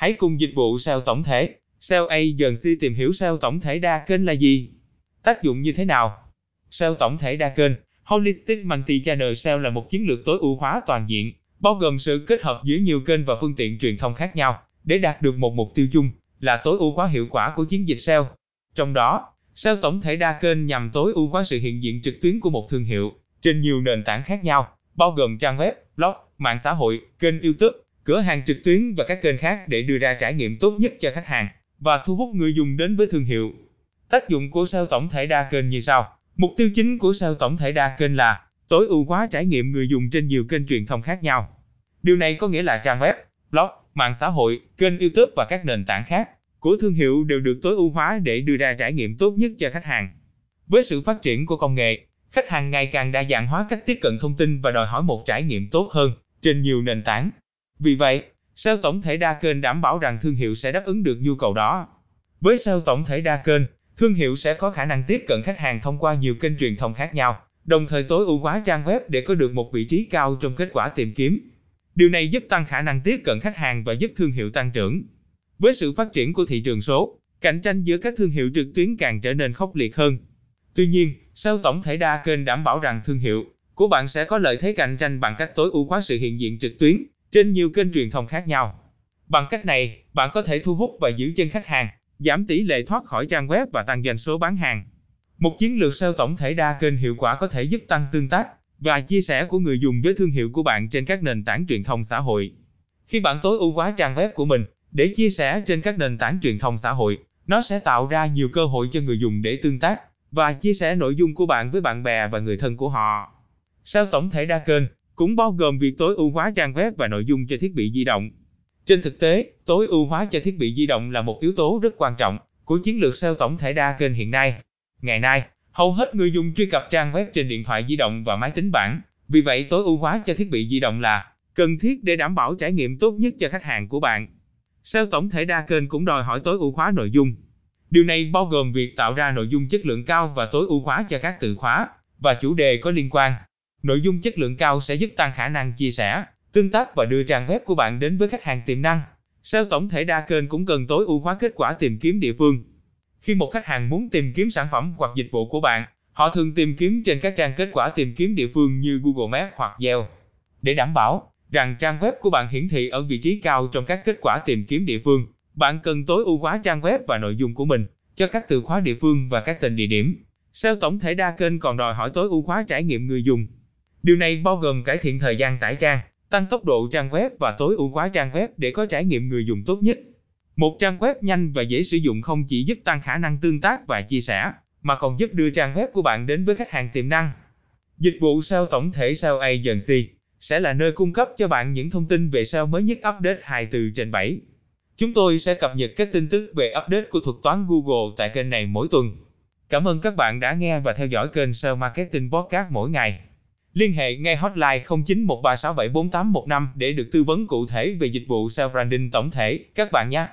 Hãy cùng dịch vụ SEO tổng thể, SEO Agency tìm hiểu SEO tổng thể đa kênh là gì, tác dụng như thế nào. SEO tổng thể đa kênh, Holistic Multi-Channel SEO là một chiến lược tối ưu hóa toàn diện, bao gồm sự kết hợp giữa nhiều kênh và phương tiện truyền thông khác nhau để đạt được một mục tiêu chung là tối ưu hóa hiệu quả của chiến dịch SEO. Trong đó, SEO tổng thể đa kênh nhằm tối ưu hóa sự hiện diện trực tuyến của một thương hiệu trên nhiều nền tảng khác nhau, bao gồm trang web, blog, mạng xã hội, kênh YouTube, cửa hàng trực tuyến và các kênh khác để đưa ra trải nghiệm tốt nhất cho khách hàng và thu hút người dùng đến với thương hiệu. Tác dụng của SEO tổng thể đa kênh như sau. Mục tiêu chính của SEO tổng thể đa kênh là tối ưu hóa trải nghiệm người dùng trên nhiều kênh truyền thông khác nhau. Điều này có nghĩa là trang web, blog, mạng xã hội, kênh YouTube và các nền tảng khác của thương hiệu đều được tối ưu hóa để đưa ra trải nghiệm tốt nhất cho khách hàng. Với sự phát triển của công nghệ, khách hàng ngày càng đa dạng hóa cách tiếp cận thông tin và đòi hỏi một trải nghiệm tốt hơn trên nhiều nền tảng. Vì vậy, SEO tổng thể đa kênh đảm bảo rằng thương hiệu sẽ đáp ứng được nhu cầu đó. Với SEO tổng thể đa kênh, thương hiệu sẽ có khả năng tiếp cận khách hàng thông qua nhiều kênh truyền thông khác nhau, đồng thời tối ưu hóa trang web để có được một vị trí cao trong kết quả tìm kiếm. Điều này giúp tăng khả năng tiếp cận khách hàng và giúp thương hiệu tăng trưởng. Với sự phát triển của thị trường số, cạnh tranh giữa các thương hiệu trực tuyến càng trở nên khốc liệt hơn. Tuy nhiên, SEO tổng thể đa kênh đảm bảo rằng thương hiệu của bạn sẽ có lợi thế cạnh tranh bằng cách tối ưu hóa sự hiện diện trực tuyến trên nhiều kênh truyền thông khác nhau. Bằng cách này, bạn có thể thu hút và giữ chân khách hàng, giảm tỷ lệ thoát khỏi trang web và tăng doanh số bán hàng. Một chiến lược SEO tổng thể đa kênh hiệu quả có thể giúp tăng tương tác và chia sẻ của người dùng với thương hiệu của bạn trên các nền tảng truyền thông xã hội. Khi bạn tối ưu hóa trang web của mình để chia sẻ trên các nền tảng truyền thông xã hội, nó sẽ tạo ra nhiều cơ hội cho người dùng để tương tác và chia sẻ nội dung của bạn với bạn bè và người thân của họ. SEO tổng thể đa kênh cũng bao gồm việc tối ưu hóa trang web và nội dung cho thiết bị di động. Trên thực tế, tối ưu hóa cho thiết bị di động là một yếu tố rất quan trọng của chiến lược SEO tổng thể đa kênh hiện nay. Ngày nay, hầu hết người dùng truy cập trang web trên điện thoại di động và máy tính bảng, vì vậy tối ưu hóa cho thiết bị di động là cần thiết để đảm bảo trải nghiệm tốt nhất cho khách hàng của bạn. SEO tổng thể đa kênh cũng đòi hỏi tối ưu hóa nội dung. Điều này bao gồm việc tạo ra nội dung chất lượng cao và tối ưu hóa cho các từ khóa và chủ đề có liên quan. Nội dung chất lượng cao sẽ giúp tăng khả năng chia sẻ, tương tác và đưa trang web của bạn đến với khách hàng tiềm năng. SEO tổng thể đa kênh cũng cần tối ưu hóa kết quả tìm kiếm địa phương. Khi một khách hàng muốn tìm kiếm sản phẩm hoặc dịch vụ của bạn, họ thường tìm kiếm trên các trang kết quả tìm kiếm địa phương như Google Maps hoặc Yelp. Để đảm bảo rằng trang web của bạn hiển thị ở vị trí cao trong các kết quả tìm kiếm địa phương, bạn cần tối ưu hóa trang web và nội dung của mình cho các từ khóa địa phương và các tên địa điểm. SEO tổng thể đa kênh còn đòi hỏi tối ưu hóa trải nghiệm người dùng. Điều này bao gồm cải thiện thời gian tải trang, tăng tốc độ trang web và tối ưu hóa trang web để có trải nghiệm người dùng tốt nhất. Một trang web nhanh và dễ sử dụng không chỉ giúp tăng khả năng tương tác và chia sẻ, mà còn giúp đưa trang web của bạn đến với khách hàng tiềm năng. Dịch vụ SEO tổng thể SEO Agency sẽ là nơi cung cấp cho bạn những thông tin về SEO mới nhất update 24 trên 7. Chúng tôi sẽ cập nhật các tin tức về update của thuật toán Google tại kênh này mỗi tuần. Cảm ơn các bạn đã nghe và theo dõi kênh SEO Marketing Podcast mỗi ngày. Liên hệ ngay hotline 0913674815 để được tư vấn cụ thể về dịch vụ SEO branding tổng thể, các bạn nhé.